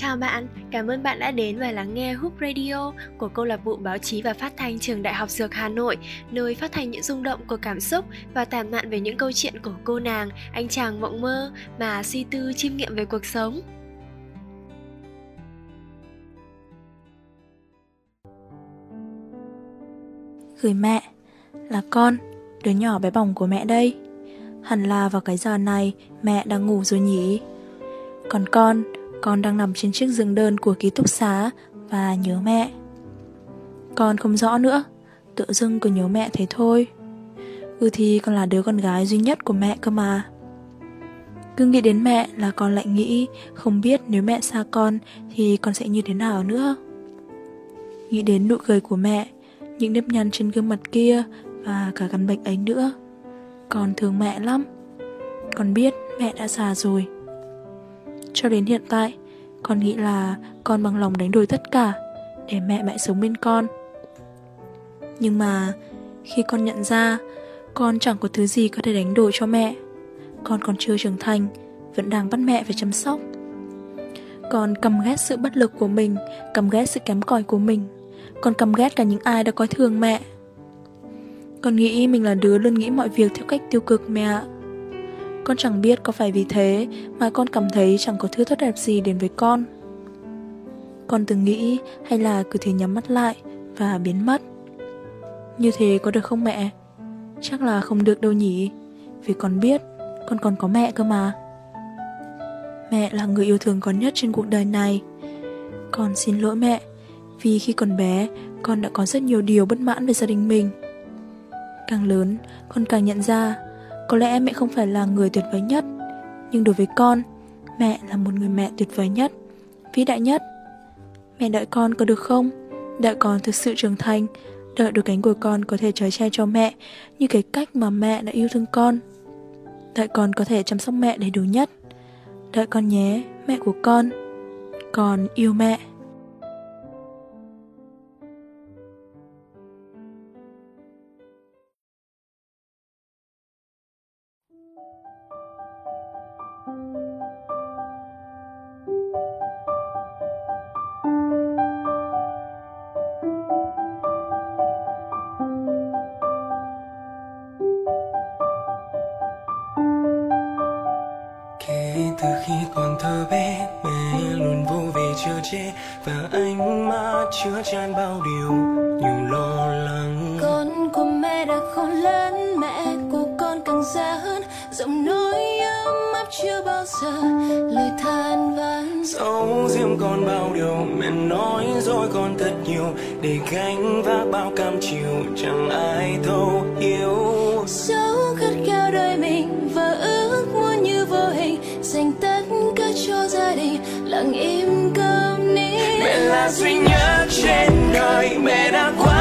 Chào bạn, cảm ơn bạn đã đến và lắng nghe Hoop Radio của câu lạc bộ báo chí và phát thanh trường Đại học Dược Hà Nội, nơi phát thanh những rung động của cảm xúc và tản mạn về những câu chuyện của cô nàng, anh chàng mộng mơ mà suy tư chiêm nghiệm về cuộc sống. Gửi mẹ Là con Đứa nhỏ bé bỏng của mẹ đây Hẳn là vào cái giờ này Mẹ đang ngủ rồi nhỉ Còn con con đang nằm trên chiếc giường đơn của ký túc xá Và nhớ mẹ Con không rõ nữa, Tự dưng cứ nhớ mẹ thế thôi Ừ thì con là đứa con gái duy nhất của mẹ cơ mà Cứ nghĩ đến mẹ là con lại nghĩ Không biết nếu mẹ xa con Thì con sẽ như thế nào nữa Nghĩ đến nụ cười của mẹ, những nếp nhăn trên gương mặt kia và cả căn bệnh ấy nữa. Con thương mẹ lắm. Con biết mẹ đã già rồi. Cho đến hiện tại, con nghĩ là con bằng lòng đánh đổi tất cả để mẹ mẹ sống bên con. Nhưng mà khi con nhận ra con chẳng có thứ gì có thể đánh đổi cho mẹ, con còn chưa trưởng thành, vẫn đang bắt mẹ phải chăm sóc. Con căm ghét sự bất lực của mình, căm ghét sự kém cỏi của mình con căm ghét cả những ai đã coi thường mẹ Con nghĩ mình là đứa luôn nghĩ mọi việc theo cách tiêu cực mẹ ạ con chẳng biết có phải vì thế mà con cảm thấy chẳng có thứ tốt đẹp gì đến với con. Con từng nghĩ hay là cứ thế nhắm mắt lại và biến mất. Như thế có được không mẹ? Chắc là không được đâu nhỉ. Vì con biết con còn có mẹ cơ mà. Mẹ là người yêu thương con nhất trên cuộc đời này. Con xin lỗi mẹ vì khi còn bé, con đã có rất nhiều điều bất mãn về gia đình mình. Càng lớn, con càng nhận ra, có lẽ mẹ không phải là người tuyệt vời nhất, nhưng đối với con, mẹ là một người mẹ tuyệt vời nhất, vĩ đại nhất. Mẹ đợi con có được không? Đợi con thực sự trưởng thành, đợi được cánh của con có thể trói che cho mẹ như cái cách mà mẹ đã yêu thương con. Đợi con có thể chăm sóc mẹ đầy đủ nhất. Đợi con nhé, mẹ của con. Con yêu mẹ. Chứa chan bao điều nhiều lo lắng. Con của mẹ đã khôn lớn mẹ của con càng già hơn. Giọng nói ấm áp chưa bao giờ lời than vãn. Dấu riêng con bao điều mẹ nói rồi con thật nhiều. Để gánh vác bao cam chịu chẳng ai thấu hiểu duy nhất trên đời mẹ đã qua.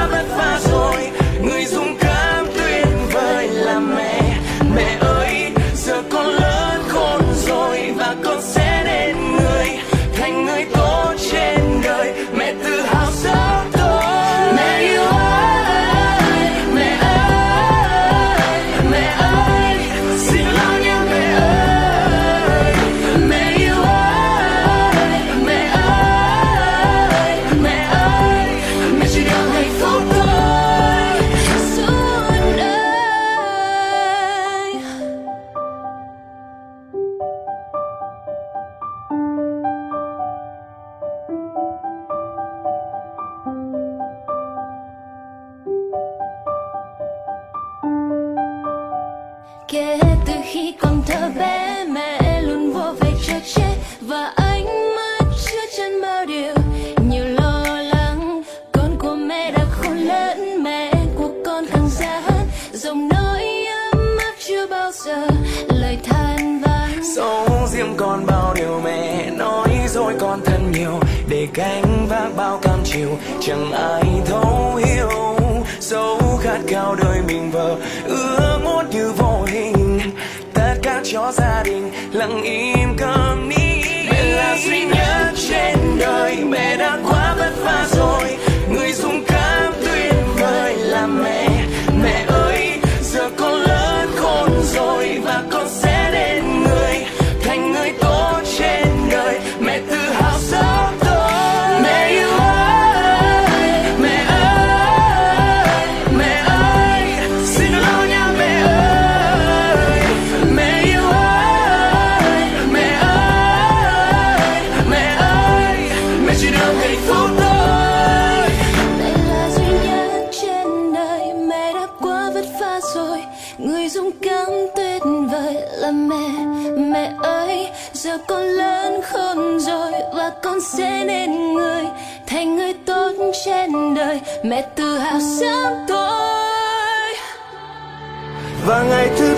Kể từ khi còn thơ bé, mẹ luôn vô về chở chế và ánh mắt chứa chân bao điều, nhiều lo lắng. Con của mẹ đã khôn lớn, mẹ của con càng già hơn. Dòng nói ấm áp chưa bao giờ, lời than vãn sâu riêng con bao điều mẹ nói rồi con thân nhiều. Để gánh vác bao cam chịu chẳng ai thấu hiểu dấu khát khao đời mình vờ ước muốn như vô hình. Tất cả cho gia đình lặng im cầm ni. Mẹ là duy nhất trên đời, mẹ đã quá vất vả rồi. Người dùng giờ con lớn khôn rồi và con sẽ nên người, thành người tốt trên đời. Mẹ tự hào sớm tôi và ngày thứ